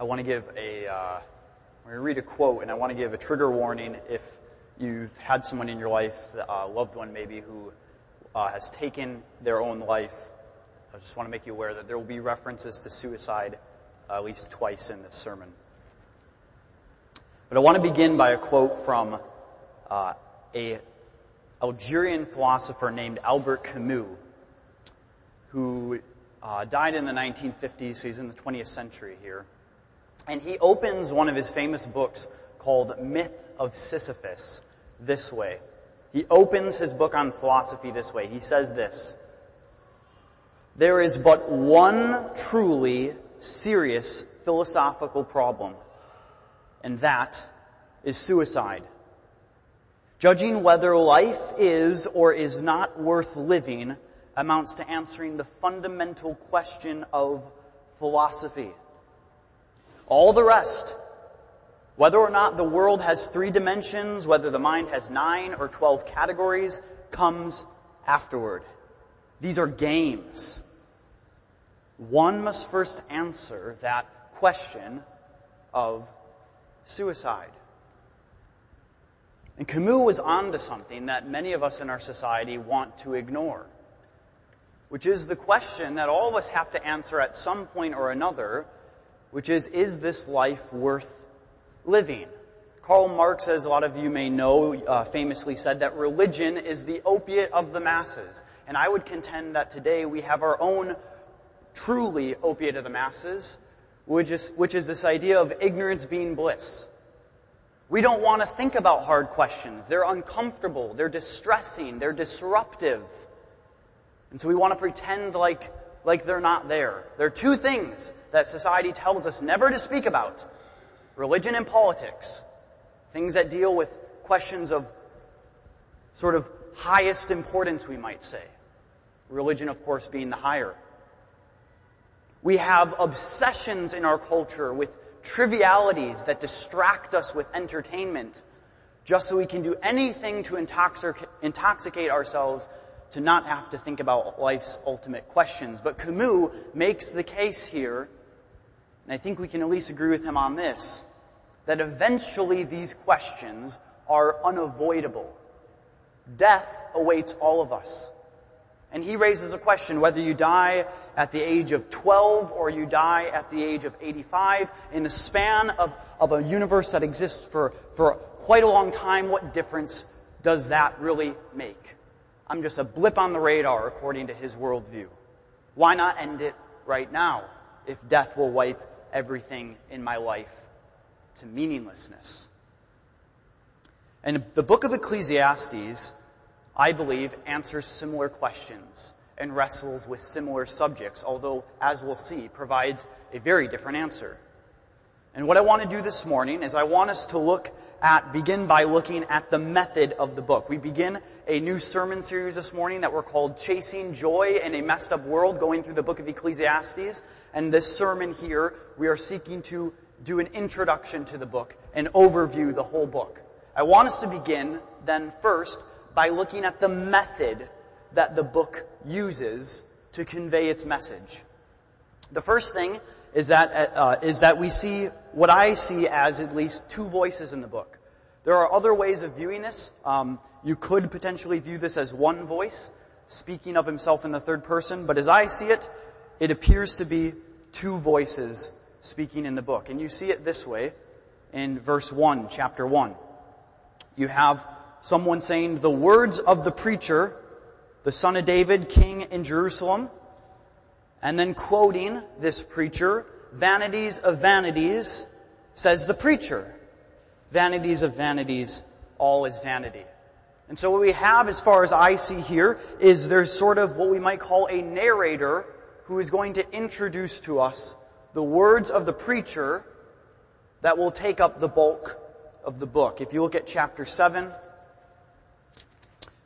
I want to give a, uh, I'm going to read a quote and I want to give a trigger warning if you've had someone in your life, a loved one maybe, who uh, has taken their own life. I just want to make you aware that there will be references to suicide uh, at least twice in this sermon. But I want to begin by a quote from uh, a Algerian philosopher named Albert Camus, who uh, died in the 1950s, so he's in the 20th century here. And he opens one of his famous books called Myth of Sisyphus this way. He opens his book on philosophy this way. He says this, there is but one truly serious philosophical problem, and that is suicide. Judging whether life is or is not worth living amounts to answering the fundamental question of philosophy. All the rest, whether or not the world has three dimensions, whether the mind has nine or twelve categories, comes afterward. These are games. One must first answer that question of suicide. And Camus was onto something that many of us in our society want to ignore, which is the question that all of us have to answer at some point or another, which is, is this life worth living? Karl Marx, as a lot of you may know, uh, famously said that religion is the opiate of the masses. And I would contend that today we have our own truly opiate of the masses, which is, which is this idea of ignorance being bliss. We don't want to think about hard questions. They're uncomfortable. They're distressing. They're disruptive. And so we want to pretend like, like they're not there. There are two things that society tells us never to speak about. Religion and politics. Things that deal with questions of sort of highest importance, we might say. Religion, of course, being the higher. We have obsessions in our culture with trivialities that distract us with entertainment just so we can do anything to intoxic- intoxicate ourselves to not have to think about life's ultimate questions. But Camus makes the case here, and I think we can at least agree with him on this, that eventually these questions are unavoidable. Death awaits all of us. And he raises a question whether you die at the age of 12 or you die at the age of 85 in the span of, of a universe that exists for, for quite a long time, what difference does that really make? I'm just a blip on the radar according to his worldview. Why not end it right now if death will wipe everything in my life to meaninglessness? And the book of Ecclesiastes I believe, answers similar questions and wrestles with similar subjects, although, as we'll see, provides a very different answer. And what I want to do this morning is I want us to look at, begin by looking at the method of the book. We begin a new sermon series this morning that we're called Chasing Joy in a Messed Up World, going through the book of Ecclesiastes. And this sermon here, we are seeking to do an introduction to the book, and overview the whole book. I want us to begin then first by looking at the method that the book uses to convey its message. The first thing is that, uh, is that we see what I see as at least two voices in the book. There are other ways of viewing this. Um, you could potentially view this as one voice, speaking of himself in the third person, but as I see it, it appears to be two voices speaking in the book. And you see it this way in verse 1, chapter 1. You have someone saying the words of the preacher, the son of David, king in Jerusalem, and then quoting this preacher, vanities of vanities, says the preacher. Vanities of vanities, all is vanity. And so what we have as far as I see here is there's sort of what we might call a narrator who is going to introduce to us the words of the preacher that will take up the bulk of the book. If you look at chapter 7,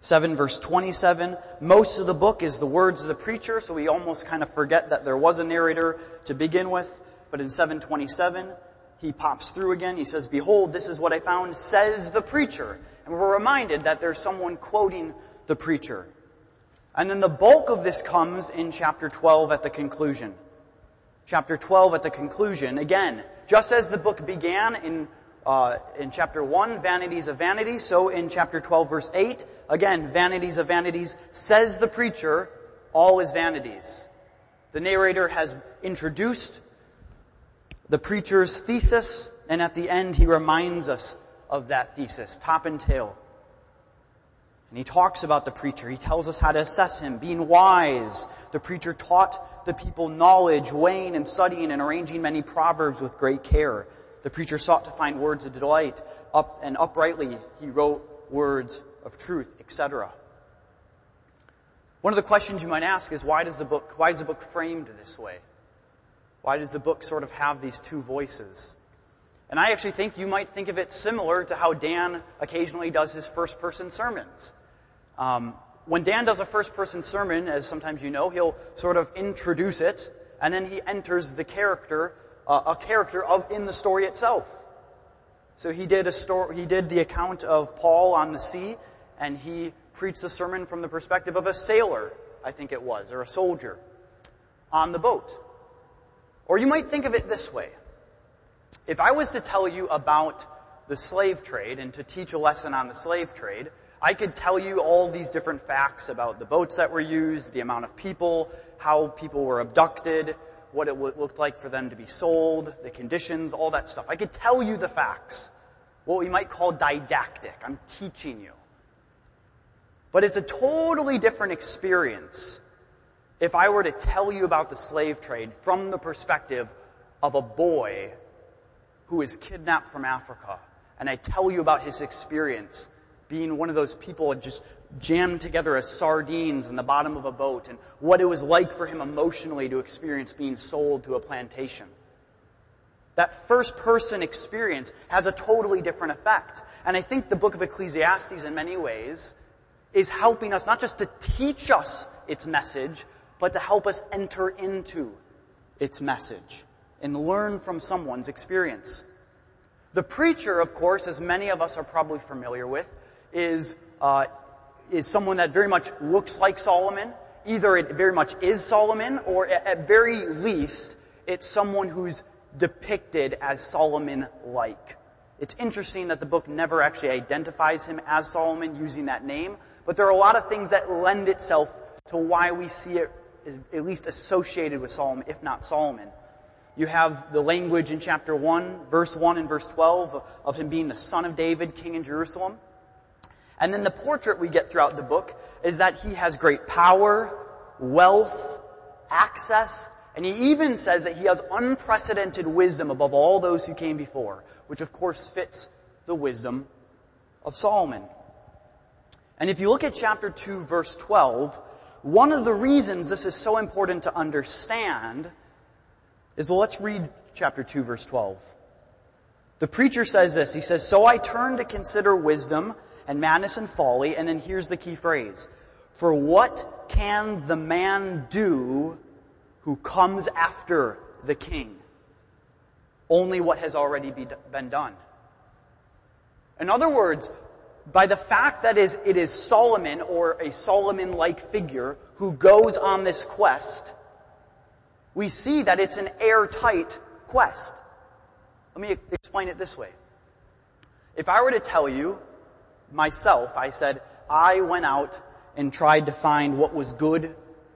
7 verse 27. Most of the book is the words of the preacher, so we almost kind of forget that there was a narrator to begin with. But in 727, he pops through again. He says, behold, this is what I found, says the preacher. And we're reminded that there's someone quoting the preacher. And then the bulk of this comes in chapter 12 at the conclusion. Chapter 12 at the conclusion, again, just as the book began in uh, in chapter 1, vanities of vanities. So in chapter 12 verse 8, again, vanities of vanities, says the preacher, all is vanities. The narrator has introduced the preacher's thesis, and at the end he reminds us of that thesis, top and tail. And he talks about the preacher. He tells us how to assess him, being wise. The preacher taught the people knowledge, weighing and studying and arranging many proverbs with great care. The preacher sought to find words of delight, up and uprightly he wrote words of truth, etc. One of the questions you might ask is why does the book, why is the book framed this way? Why does the book sort of have these two voices? And I actually think you might think of it similar to how Dan occasionally does his first person sermons. Um, when Dan does a first person sermon, as sometimes you know, he'll sort of introduce it, and then he enters the character, uh, a character of in the story itself. So he did a story, he did the account of Paul on the sea, and he preached a sermon from the perspective of a sailor, I think it was, or a soldier, on the boat. Or you might think of it this way. If I was to tell you about the slave trade and to teach a lesson on the slave trade, I could tell you all these different facts about the boats that were used, the amount of people, how people were abducted, what it looked like for them to be sold, the conditions, all that stuff. I could tell you the facts. What we might call didactic. I'm teaching you. But it's a totally different experience if I were to tell you about the slave trade from the perspective of a boy who is kidnapped from Africa, and I tell you about his experience being one of those people just jammed together as sardines in the bottom of a boat and what it was like for him emotionally to experience being sold to a plantation. That first person experience has a totally different effect. And I think the book of Ecclesiastes in many ways is helping us not just to teach us its message, but to help us enter into its message and learn from someone's experience. The preacher, of course, as many of us are probably familiar with, is, uh, is someone that very much looks like Solomon. Either it very much is Solomon, or at very least, it's someone who's depicted as Solomon-like. It's interesting that the book never actually identifies him as Solomon using that name, but there are a lot of things that lend itself to why we see it at least associated with Solomon, if not Solomon. You have the language in chapter 1, verse 1 and verse 12 of him being the son of David, king in Jerusalem. And then the portrait we get throughout the book is that he has great power, wealth, access, and he even says that he has unprecedented wisdom above all those who came before, which of course fits the wisdom of Solomon. And if you look at chapter 2 verse 12, one of the reasons this is so important to understand is, well, let's read chapter 2 verse 12. The preacher says this, he says, So I turn to consider wisdom and madness and folly, and then here's the key phrase. For what can the man do who comes after the king? Only what has already been done. In other words, by the fact that it is Solomon or a Solomon-like figure who goes on this quest, we see that it's an airtight quest. Let me explain it this way. If I were to tell you, myself, I said, I went out and tried to find what was good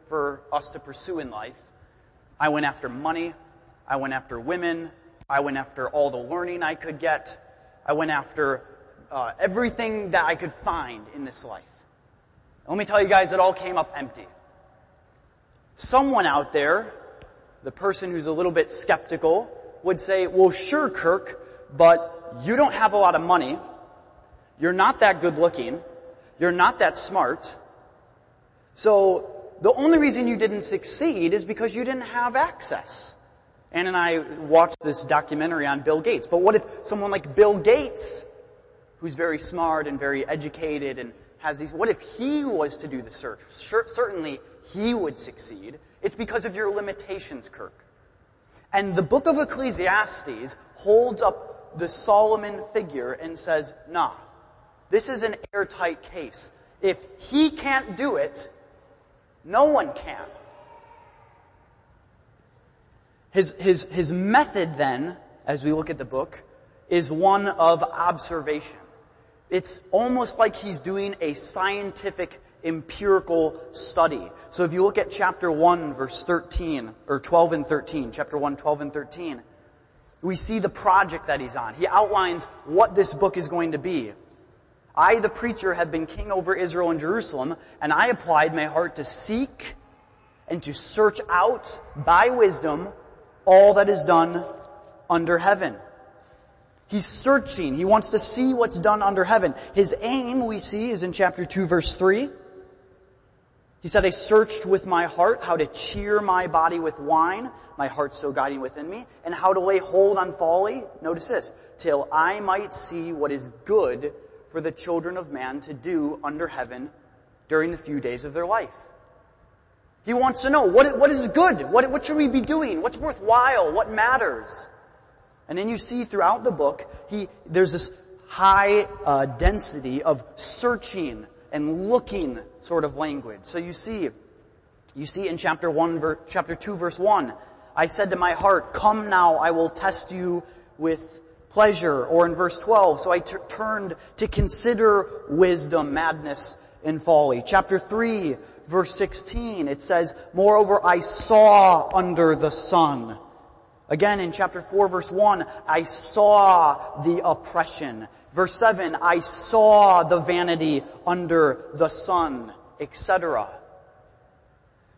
for us to pursue in life. I went after money. I went after women. I went after all the learning I could get. I went after uh, everything that I could find in this life. Let me tell you guys, it all came up empty. Someone out there, the person who's a little bit skeptical, would say, well sure Kirk, but you don't have a lot of money. You're not that good looking. You're not that smart. So the only reason you didn't succeed is because you didn't have access. Ann and I watched this documentary on Bill Gates. But what if someone like Bill Gates who's very smart and very educated and has these, what if he was to do the search? Sure, certainly he would succeed. It's because of your limitations, Kirk. And the book of Ecclesiastes holds up the Solomon figure and says, nah, this is an airtight case. If he can't do it, no one can. His, his, his method then, as we look at the book, is one of observation. It's almost like he's doing a scientific empirical study. So if you look at chapter 1 verse 13, or 12 and 13, chapter 1, 12 and 13, we see the project that he's on. He outlines what this book is going to be. I, the preacher, have been king over Israel and Jerusalem, and I applied my heart to seek and to search out by wisdom all that is done under heaven. He's searching. He wants to see what's done under heaven. His aim, we see, is in chapter 2 verse 3. He said, I searched with my heart how to cheer my body with wine, my heart still guiding within me, and how to lay hold on folly, notice this, till I might see what is good for the children of man to do under heaven during the few days of their life. He wants to know what, what is good? What, what should we be doing? What's worthwhile? What matters? And then you see throughout the book, he, there's this high uh, density of searching and looking sort of language. So you see, you see in chapter one, ver, chapter two, verse one, I said to my heart, come now, I will test you with pleasure. Or in verse 12, so I t- turned to consider wisdom, madness, and folly. Chapter 3, verse 16, it says, moreover I saw under the sun. Again in chapter 4 verse 1, I saw the oppression. Verse 7, I saw the vanity under the sun, etc.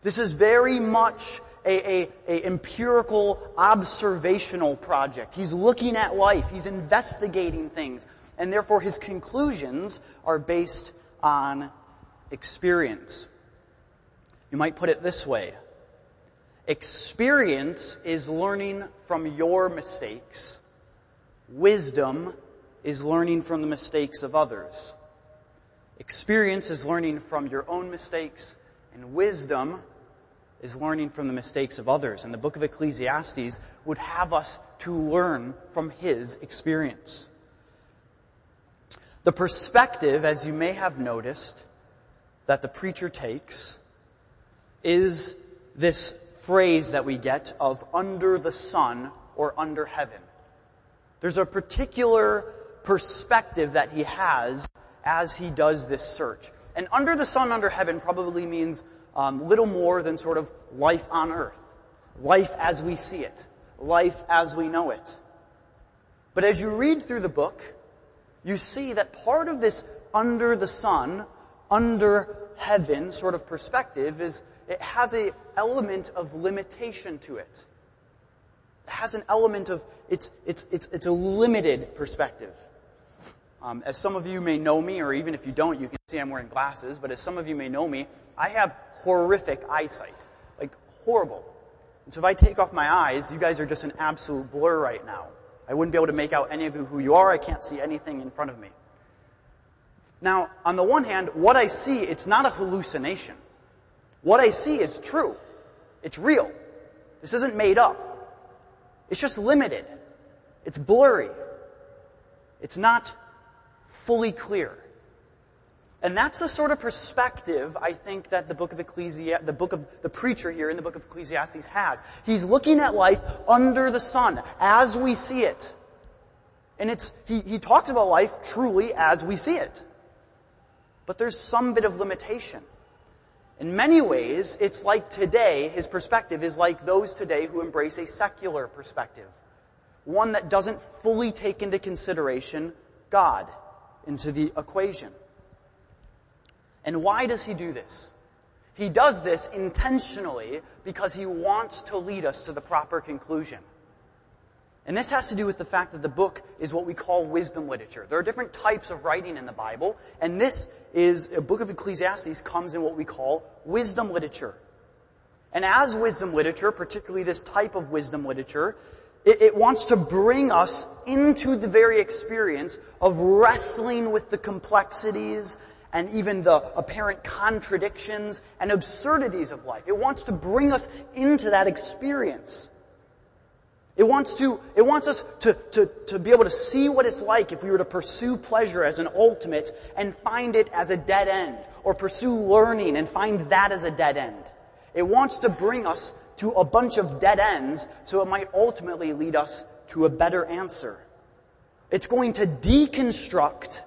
This is very much a, a, a, empirical observational project. He's looking at life. He's investigating things. And therefore his conclusions are based on experience. You might put it this way. Experience is learning from your mistakes. Wisdom is learning from the mistakes of others. Experience is learning from your own mistakes, and wisdom is learning from the mistakes of others. And the book of Ecclesiastes would have us to learn from his experience. The perspective, as you may have noticed, that the preacher takes is this phrase that we get of under the sun or under heaven. There's a particular perspective that he has as he does this search. And under the sun, under heaven probably means um, little more than sort of life on earth. Life as we see it. Life as we know it. But as you read through the book, you see that part of this under the sun, under heaven sort of perspective is it has an element of limitation to it. It has an element of, it's, it's, it's, it's a limited perspective. Um, as some of you may know me, or even if you don't, you can see I'm wearing glasses, but as some of you may know me, I have horrific eyesight. Like, horrible. And so if I take off my eyes, you guys are just an absolute blur right now. I wouldn't be able to make out any of you who you are. I can't see anything in front of me. Now, on the one hand, what I see, it's not a hallucination. What I see is true. It's real. This isn't made up. It's just limited. It's blurry. It's not fully clear. And that's the sort of perspective I think that the book of Ecclesiastes, the book of the preacher here in the book of Ecclesiastes has. He's looking at life under the sun, as we see it. And it's, he, he talks about life truly as we see it. But there's some bit of limitation. In many ways, it's like today, his perspective is like those today who embrace a secular perspective. One that doesn't fully take into consideration God into the equation. And why does he do this? He does this intentionally because he wants to lead us to the proper conclusion. And this has to do with the fact that the book is what we call wisdom literature. There are different types of writing in the Bible, and this is, a book of Ecclesiastes comes in what we call wisdom literature. And as wisdom literature, particularly this type of wisdom literature, it, it wants to bring us into the very experience of wrestling with the complexities and even the apparent contradictions and absurdities of life. It wants to bring us into that experience. It wants to, it wants us to, to, to be able to see what it's like if we were to pursue pleasure as an ultimate and find it as a dead end, or pursue learning and find that as a dead end. It wants to bring us to a bunch of dead ends so it might ultimately lead us to a better answer. It's going to deconstruct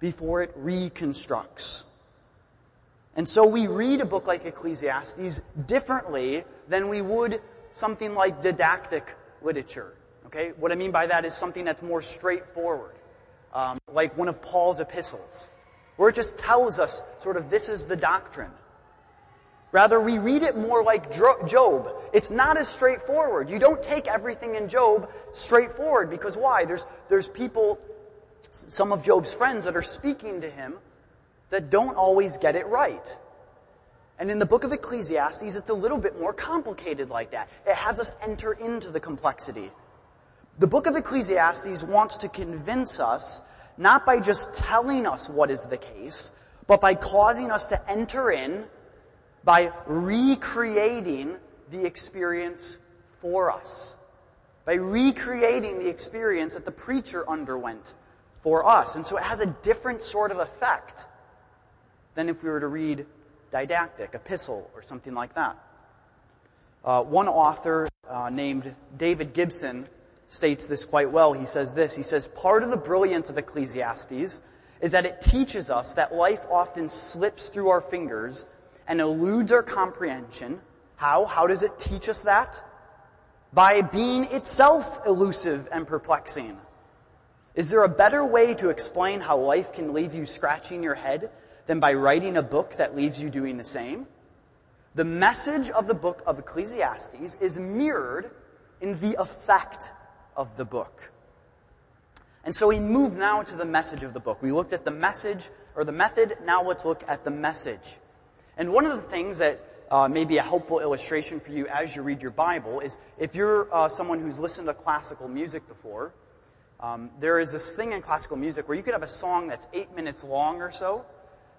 before it reconstructs. And so we read a book like Ecclesiastes differently than we would something like didactic literature. Okay? What I mean by that is something that's more straightforward. Um, like one of Paul's epistles. Where it just tells us sort of this is the doctrine. Rather, we read it more like Job. It's not as straightforward. You don't take everything in Job straightforward because why? There's, there's people, some of Job's friends that are speaking to him that don't always get it right. And in the book of Ecclesiastes, it's a little bit more complicated like that. It has us enter into the complexity. The book of Ecclesiastes wants to convince us, not by just telling us what is the case, but by causing us to enter in by recreating the experience for us. By recreating the experience that the preacher underwent for us. And so it has a different sort of effect than if we were to read didactic, epistle, or something like that. Uh, one author uh, named David Gibson states this quite well. He says this, he says, part of the brilliance of Ecclesiastes is that it teaches us that life often slips through our fingers and eludes our comprehension. How? How does it teach us that? By being itself elusive and perplexing. Is there a better way to explain how life can leave you scratching your head than by writing a book that leaves you doing the same? The message of the book of Ecclesiastes is mirrored in the effect of the book. And so we move now to the message of the book. We looked at the message or the method, now let's look at the message. And one of the things that uh, may be a helpful illustration for you as you read your Bible is if you're uh, someone who's listened to classical music before, um, there is this thing in classical music where you could have a song that's eight minutes long or so,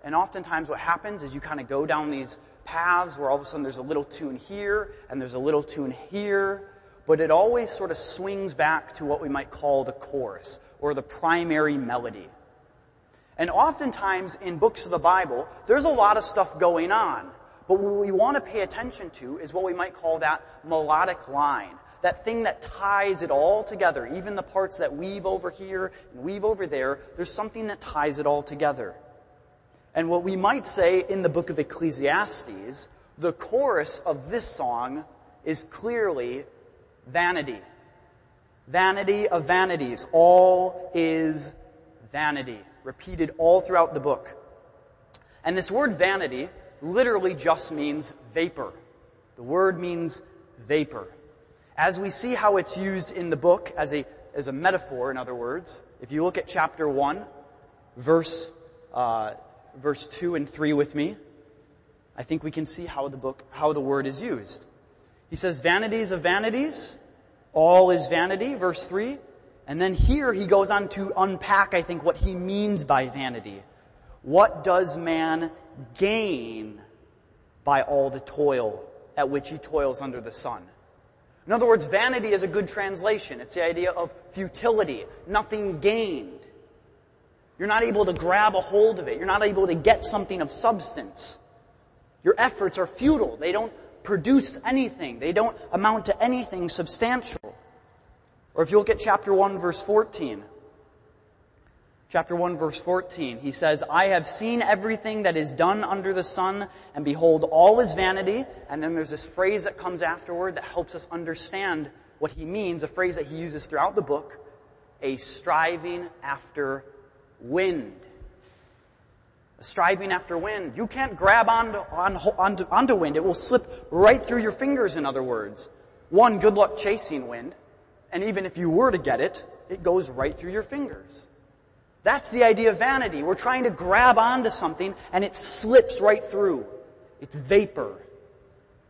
and oftentimes what happens is you kind of go down these paths where all of a sudden there's a little tune here and there's a little tune here, but it always sort of swings back to what we might call the chorus or the primary melody. And oftentimes in books of the Bible, there's a lot of stuff going on. But what we want to pay attention to is what we might call that melodic line. That thing that ties it all together. Even the parts that weave over here and weave over there, there's something that ties it all together. And what we might say in the book of Ecclesiastes, the chorus of this song is clearly vanity. Vanity of vanities. All is vanity repeated all throughout the book. And this word vanity literally just means vapor. The word means vapor. As we see how it's used in the book as a, as a metaphor, in other words, if you look at chapter 1, verse, uh, verse 2 and 3 with me, I think we can see how the book, how the word is used. He says, vanities of vanities, all is vanity, verse 3. And then here he goes on to unpack, I think, what he means by vanity. What does man gain by all the toil at which he toils under the sun? In other words, vanity is a good translation. It's the idea of futility, nothing gained. You're not able to grab a hold of it. You're not able to get something of substance. Your efforts are futile. They don't produce anything. They don't amount to anything substantial. Or if you look at chapter 1 verse 14, chapter 1 verse 14, he says, I have seen everything that is done under the sun, and behold, all is vanity. And then there's this phrase that comes afterward that helps us understand what he means, a phrase that he uses throughout the book, a striving after wind. A striving after wind. You can't grab onto, on, onto, onto wind. It will slip right through your fingers, in other words. One, good luck chasing wind. And even if you were to get it, it goes right through your fingers. That's the idea of vanity. We're trying to grab onto something and it slips right through. It's vapor.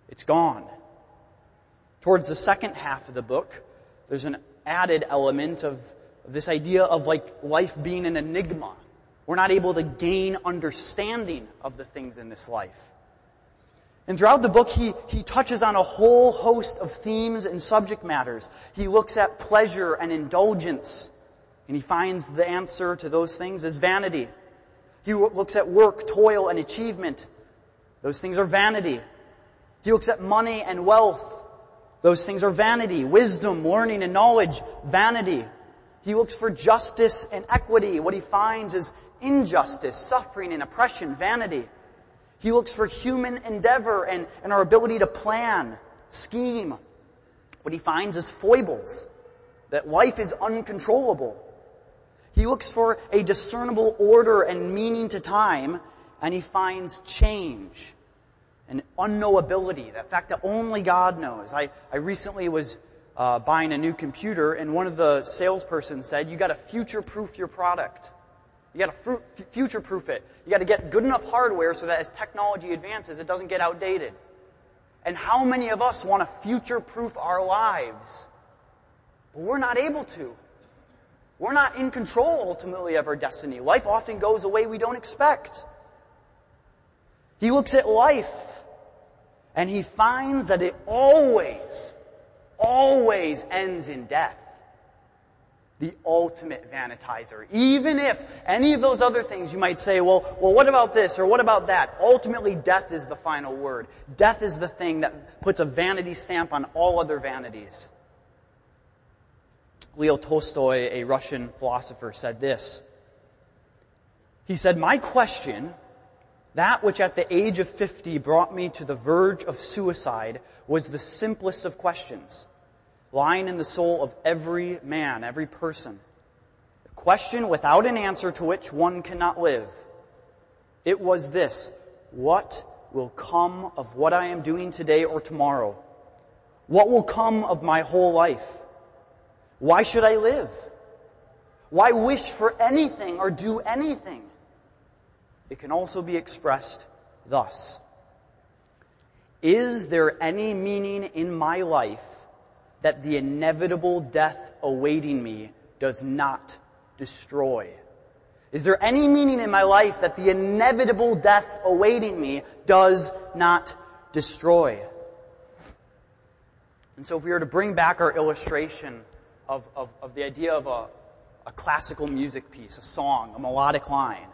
It's gone. Towards the second half of the book, there's an added element of this idea of like life being an enigma. We're not able to gain understanding of the things in this life. And throughout the book, he, he touches on a whole host of themes and subject matters. He looks at pleasure and indulgence, and he finds the answer to those things is vanity. He looks at work, toil, and achievement. Those things are vanity. He looks at money and wealth. Those things are vanity. Wisdom, learning, and knowledge, vanity. He looks for justice and equity. What he finds is injustice, suffering, and oppression, vanity. He looks for human endeavor and, and our ability to plan, scheme. What he finds is foibles, that life is uncontrollable. He looks for a discernible order and meaning to time, and he finds change and unknowability, that fact that only God knows. I, I recently was uh, buying a new computer, and one of the salesperson said, you gotta future-proof your product. You gotta future-proof it. You gotta get good enough hardware so that as technology advances, it doesn't get outdated. And how many of us want to future-proof our lives? But we're not able to. We're not in control ultimately of our destiny. Life often goes the way we don't expect. He looks at life and he finds that it always, always ends in death. The ultimate vanitizer. Even if any of those other things you might say, well, well, what about this or what about that? Ultimately, death is the final word. Death is the thing that puts a vanity stamp on all other vanities. Leo Tolstoy, a Russian philosopher, said this. He said, my question, that which at the age of 50 brought me to the verge of suicide, was the simplest of questions, lying in the soul of every man, every person. A question without an answer to which one cannot live. It was this, what will come of what I am doing today or tomorrow? What will come of my whole life? Why should I live? Why wish for anything or do anything? It can also be expressed thus. Is there any meaning in my life that the inevitable death awaiting me does not destroy? Is there any meaning in my life that the inevitable death awaiting me does not destroy? And so if we were to bring back our illustration of, of, of the idea of a, a classical music piece, a song, a melodic line.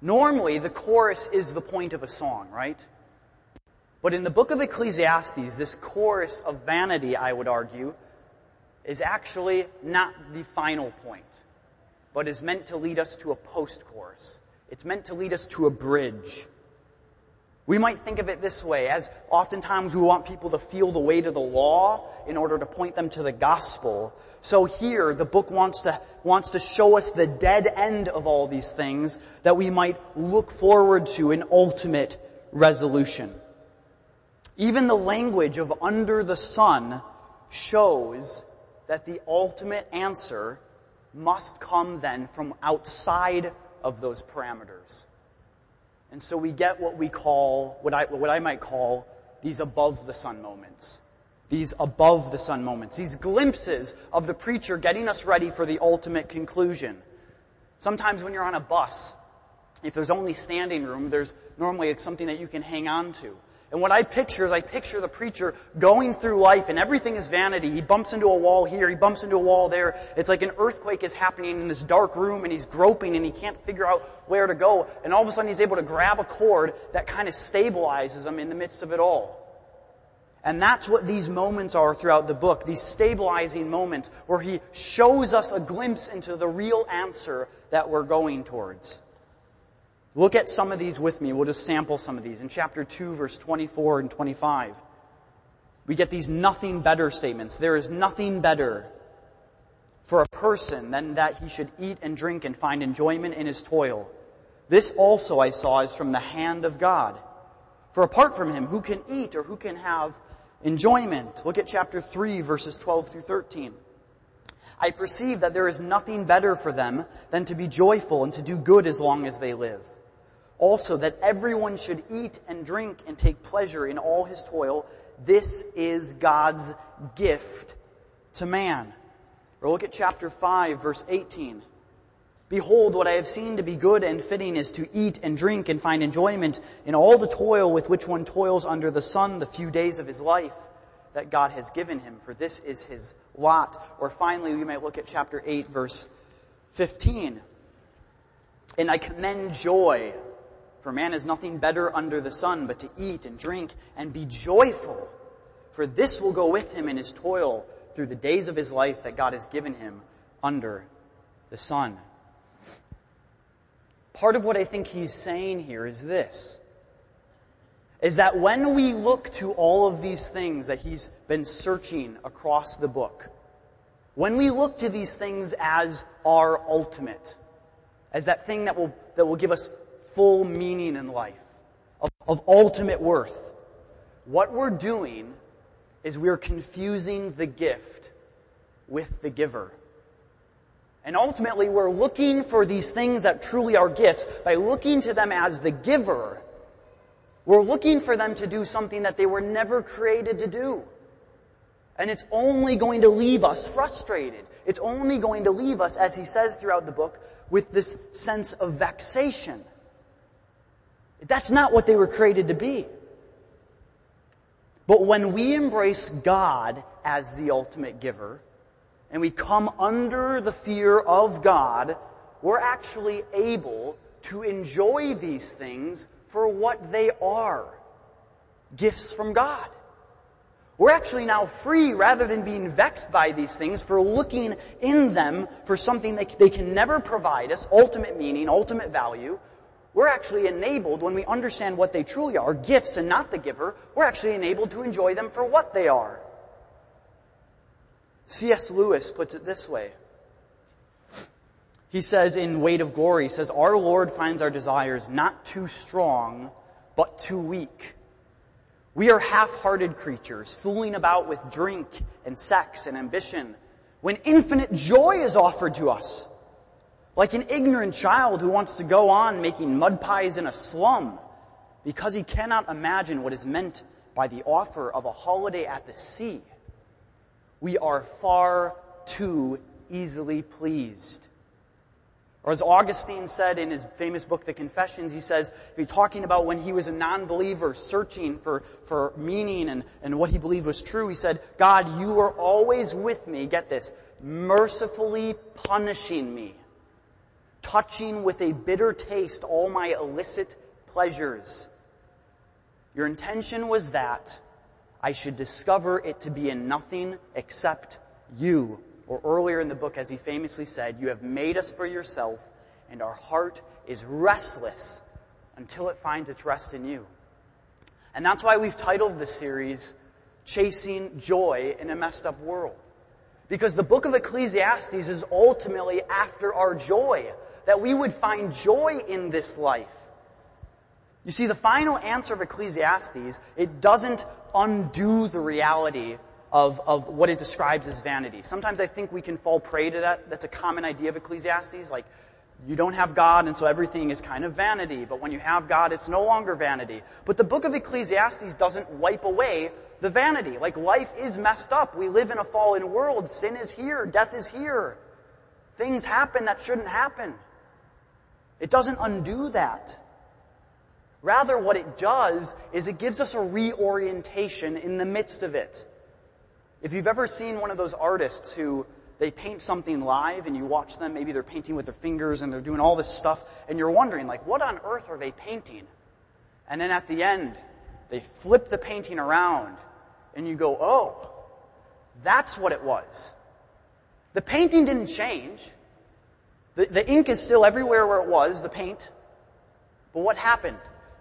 Normally, the chorus is the point of a song, right? But in the book of Ecclesiastes, this chorus of vanity, I would argue, is actually not the final point, but is meant to lead us to a post-chorus. It's meant to lead us to a bridge. We might think of it this way, as oftentimes we want people to feel the weight of the law in order to point them to the gospel. So here, the book wants to, wants to show us the dead end of all these things that we might look forward to in ultimate resolution. Even the language of under the sun shows that the ultimate answer must come then from outside of those parameters. And so we get what we call, what I, what I might call these above the sun moments. These above the sun moments. These glimpses of the preacher getting us ready for the ultimate conclusion. Sometimes when you're on a bus, if there's only standing room, there's normally something that you can hang on to. And what I picture is I picture the preacher going through life and everything is vanity. He bumps into a wall here, he bumps into a wall there. It's like an earthquake is happening in this dark room and he's groping and he can't figure out where to go. And all of a sudden he's able to grab a cord that kind of stabilizes him in the midst of it all. And that's what these moments are throughout the book, these stabilizing moments where he shows us a glimpse into the real answer that we're going towards. Look at some of these with me. We'll just sample some of these. In chapter 2 verse 24 and 25, we get these nothing better statements. There is nothing better for a person than that he should eat and drink and find enjoyment in his toil. This also I saw is from the hand of God. For apart from him, who can eat or who can have enjoyment? Look at chapter 3 verses 12 through 13. I perceive that there is nothing better for them than to be joyful and to do good as long as they live also that everyone should eat and drink and take pleasure in all his toil. This is God's gift to man. Or look at chapter 5 verse 18. Behold, what I have seen to be good and fitting is to eat and drink and find enjoyment in all the toil with which one toils under the sun the few days of his life that God has given him, for this is his lot. Or finally, we might look at chapter 8 verse 15. And I commend joy For man has nothing better under the sun but to eat and drink and be joyful. For this will go with him in his toil through the days of his life that God has given him under the sun. Part of what I think he's saying here is this. Is that when we look to all of these things that he's been searching across the book, when we look to these things as our ultimate, as that thing that will, that will give us full meaning in life, of, of ultimate worth, what we're doing is we're confusing the gift with the giver. And ultimately we're looking for these things that truly are gifts by looking to them as the giver. We're looking for them to do something that they were never created to do. And it's only going to leave us frustrated. It's only going to leave us, as he says throughout the book, with this sense of vexation. That's not what they were created to be. But when we embrace God as the ultimate giver, and we come under the fear of God, we're actually able to enjoy these things for what they are. Gifts from God. We're actually now free rather than being vexed by these things for looking in them for something that they can never provide us, ultimate meaning, ultimate value. We're actually enabled when we understand what they truly are, gifts and not the giver, we're actually enabled to enjoy them for what they are. C.S. Lewis puts it this way. He says in Weight of Glory, he says, Our Lord finds our desires not too strong, but too weak. We are half-hearted creatures, fooling about with drink and sex and ambition, when infinite joy is offered to us. Like an ignorant child who wants to go on making mud pies in a slum because he cannot imagine what is meant by the offer of a holiday at the sea we are far too easily pleased. Or as Augustine said in his famous book, The Confessions, he says, he's talking about when he was a non-believer searching for, for meaning and, and what he believed was true. He said, God, you are always with me, get this, mercifully punishing me, touching with a bitter taste all my illicit pleasures. Your intention was that I should discover it to be in nothing except you. Or earlier in the book, as he famously said, you have made us for yourself, and our heart is restless until it finds its rest in you. And that's why we've titled this series, Chasing Joy in a Messed Up World. Because the book of Ecclesiastes is ultimately after our joy, that we would find joy in this life. You see, the final answer of Ecclesiastes, it doesn't undo the reality of, of what it describes as vanity. Sometimes I think we can fall prey to that. That's a common idea of Ecclesiastes. Like, you don't have God and so everything is kind of vanity. But when you have God, it's no longer vanity. But the book of Ecclesiastes doesn't wipe away the vanity. Like life is messed up. We live in a fallen world. Sin is here. Death is here. Things happen that shouldn't happen. It doesn't undo that. Rather, what it does is it gives us a reorientation in the midst of it. If you've ever seen one of those artists who they paint something live and you watch them, maybe they're painting with their fingers and they're doing all this stuff and you're wondering like, what on earth are they painting? And then at the end, they flip the painting around and you go, oh, that's what it was. The painting didn't change. The, the ink is still everywhere where it was, the paint. But what happened?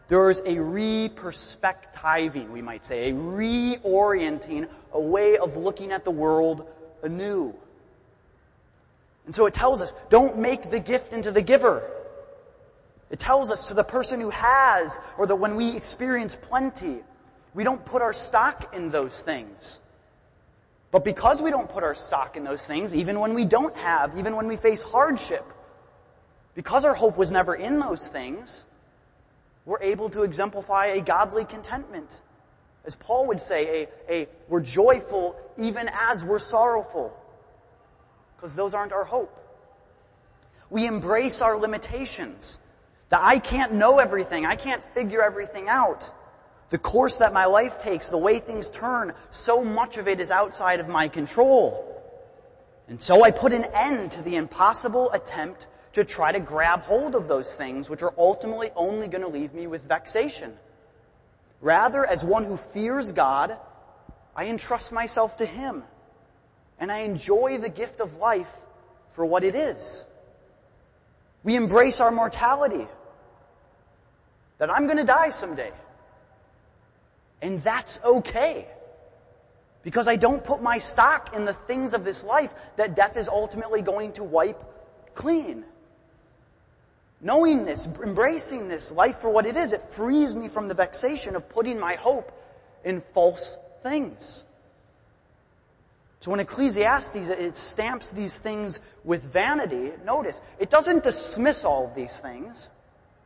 There's a re-perspectiving, we might say, a reorienting, a way of looking at the world anew. And so it tells us, don't make the gift into the giver. It tells us to the person who has, or that when we experience plenty, we don't put our stock in those things. But because we don't put our stock in those things, even when we don't have, even when we face hardship, because our hope was never in those things, we're able to exemplify a godly contentment. As Paul would say, a, a, we're joyful even as we're sorrowful. Because those aren't our hope. We embrace our limitations. That I can't know everything. I can't figure everything out. The course that my life takes, the way things turn, so much of it is outside of my control. And so I put an end to the impossible attempt to try to grab hold of those things which are ultimately only going to leave me with vexation. Rather, as one who fears God, I entrust myself to Him and I enjoy the gift of life for what it is. We embrace our mortality. That I'm gonna die someday. And that's okay. Because I don't put my stock in the things of this life that death is ultimately going to wipe clean. Knowing this, embracing this life for what it is, it frees me from the vexation of putting my hope in false things. So when Ecclesiastes, it stamps these things with vanity, notice, it doesn't dismiss all of these things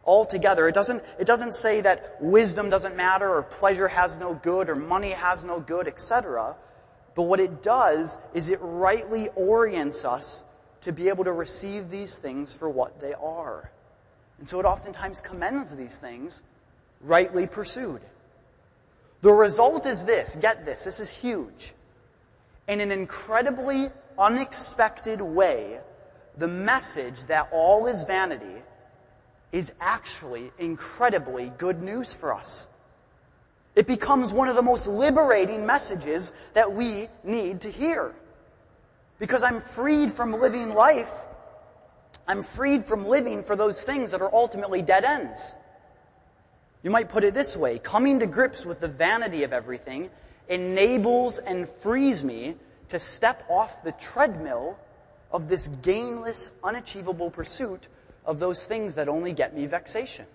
altogether. It doesn't, it doesn't say that wisdom doesn't matter or pleasure has no good or money has no good, etc. But what it does is it rightly orients us to be able to receive these things for what they are. And so it oftentimes commends these things rightly pursued. The result is this, get this, this is huge in an incredibly unexpected way, the message that all is vanity is actually incredibly good news for us. It becomes one of the most liberating messages that we need to hear. Because I'm freed from living life. I'm freed from living for those things that are ultimately dead ends. You might put it this way, coming to grips with the vanity of everything enables and frees me to step off the treadmill of this gainless, unachievable pursuit of those things that only get me vexation.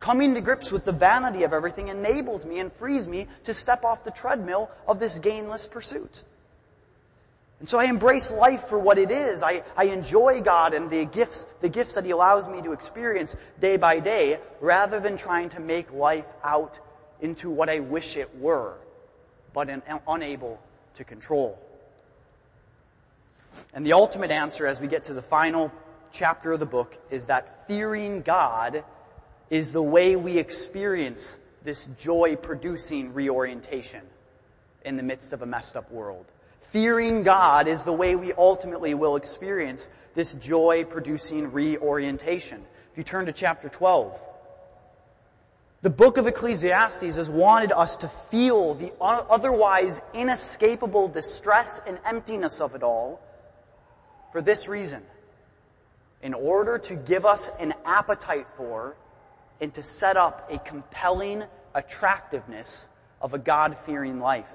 Coming to grips with the vanity of everything enables me and frees me to step off the treadmill of this gainless pursuit. And so I embrace life for what it is. I, I enjoy God and the gifts, the gifts that He allows me to experience day by day, rather than trying to make life out into what I wish it were, but in, unable to control. And the ultimate answer as we get to the final chapter of the book is that fearing God is the way we experience this joy producing reorientation in the midst of a messed up world. Fearing God is the way we ultimately will experience this joy producing reorientation. If you turn to chapter 12, the book of Ecclesiastes has wanted us to feel the otherwise inescapable distress and emptiness of it all for this reason. In order to give us an appetite for and to set up a compelling attractiveness of a God-fearing life.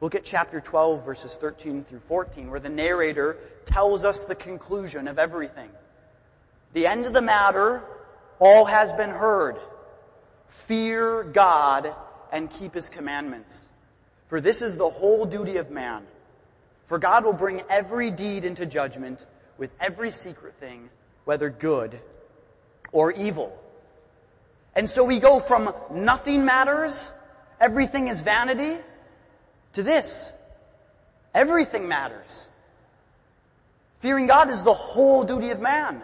Look at chapter 12 verses 13 through 14 where the narrator tells us the conclusion of everything. The end of the matter, all has been heard. Fear God and keep His commandments. For this is the whole duty of man. For God will bring every deed into judgment with every secret thing, whether good or evil. And so we go from nothing matters, everything is vanity, to this. Everything matters. Fearing God is the whole duty of man.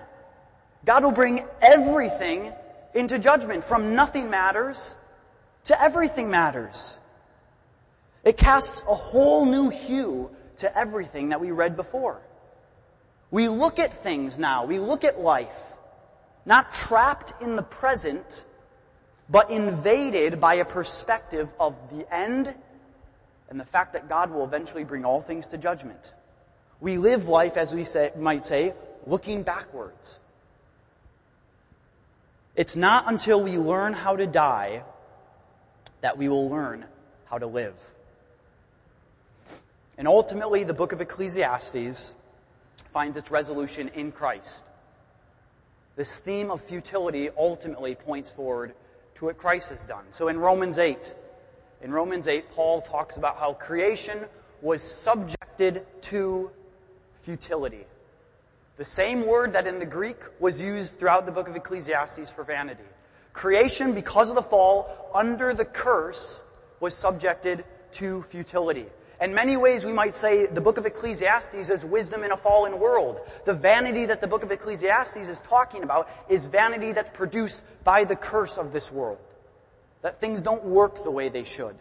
God will bring everything into judgment. From nothing matters to everything matters. It casts a whole new hue to everything that we read before. We look at things now, we look at life, not trapped in the present, but invaded by a perspective of the end and the fact that God will eventually bring all things to judgment. We live life, as we say, might say, looking backwards. It's not until we learn how to die that we will learn how to live. And ultimately, the book of Ecclesiastes finds its resolution in Christ. This theme of futility ultimately points forward to what Christ has done. So in Romans 8, in Romans 8, Paul talks about how creation was subjected to futility. The same word that in the Greek was used throughout the book of Ecclesiastes for vanity. Creation, because of the fall, under the curse, was subjected to futility. In many ways, we might say the book of Ecclesiastes is wisdom in a fallen world. The vanity that the book of Ecclesiastes is talking about is vanity that's produced by the curse of this world. That things don't work the way they should.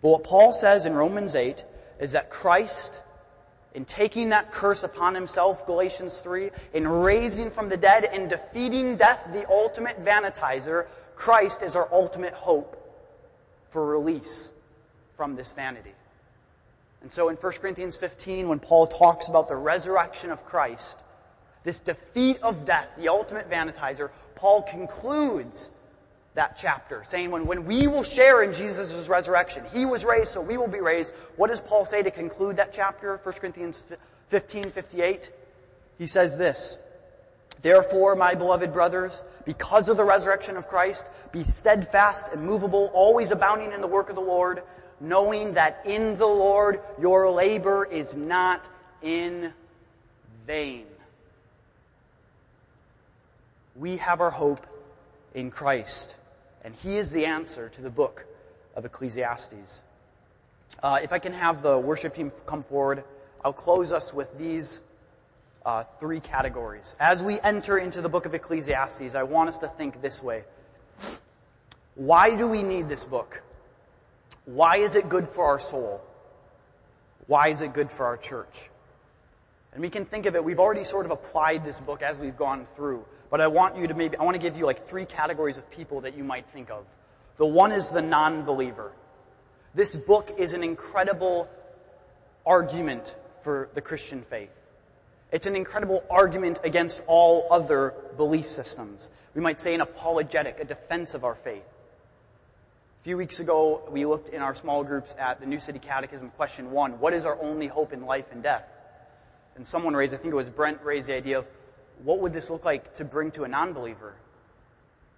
But what Paul says in Romans 8 is that Christ in taking that curse upon himself, Galatians 3, in raising from the dead and defeating death, the ultimate vanitizer, Christ is our ultimate hope for release from this vanity. And so in 1 Corinthians 15, when Paul talks about the resurrection of Christ, this defeat of death, the ultimate vanitizer, Paul concludes that chapter, saying when, when we will share in Jesus' resurrection, He was raised, so we will be raised. What does Paul say to conclude that chapter, 1 Corinthians 15, 58? He says this, Therefore, my beloved brothers, because of the resurrection of Christ, be steadfast and movable, always abounding in the work of the Lord, knowing that in the Lord your labor is not in vain. We have our hope in Christ. And he is the answer to the book of Ecclesiastes. Uh, if I can have the worship team come forward, I'll close us with these uh, three categories. As we enter into the book of Ecclesiastes, I want us to think this way. Why do we need this book? Why is it good for our soul? Why is it good for our church? And we can think of it, we've already sort of applied this book as we've gone through. But I want you to maybe, I want to give you like three categories of people that you might think of. The one is the non-believer. This book is an incredible argument for the Christian faith. It's an incredible argument against all other belief systems. We might say an apologetic, a defense of our faith. A few weeks ago, we looked in our small groups at the New City Catechism question one, what is our only hope in life and death? And someone raised, I think it was Brent raised the idea of what would this look like to bring to a non-believer?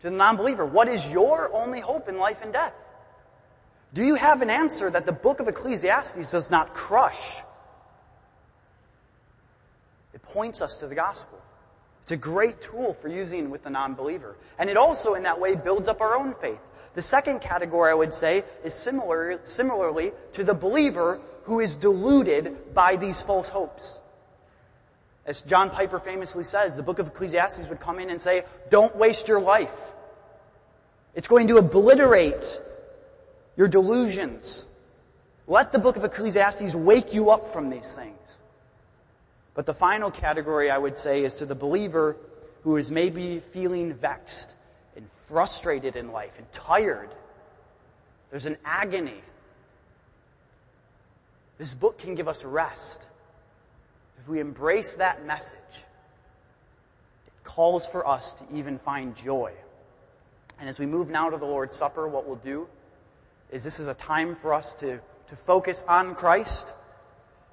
To the non-believer, what is your only hope in life and death? Do you have an answer that the book of Ecclesiastes does not crush? It points us to the gospel. It's a great tool for using with the non-believer. And it also, in that way, builds up our own faith. The second category, I would say, is similar, similarly to the believer who is deluded by these false hopes. As John Piper famously says, the book of Ecclesiastes would come in and say, don't waste your life. It's going to obliterate your delusions. Let the book of Ecclesiastes wake you up from these things. But the final category I would say is to the believer who is maybe feeling vexed and frustrated in life and tired. There's an agony. This book can give us rest if we embrace that message, it calls for us to even find joy. And as we move now to the Lord's Supper, what we'll do is this is a time for us to, to focus on Christ.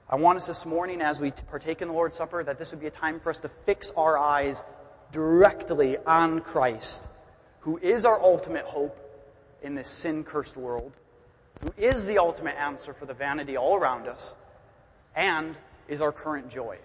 I want us this morning as we partake in the Lord's Supper that this would be a time for us to fix our eyes directly on Christ, who is our ultimate hope in this sin-cursed world, who is the ultimate answer for the vanity all around us, and is our current joy.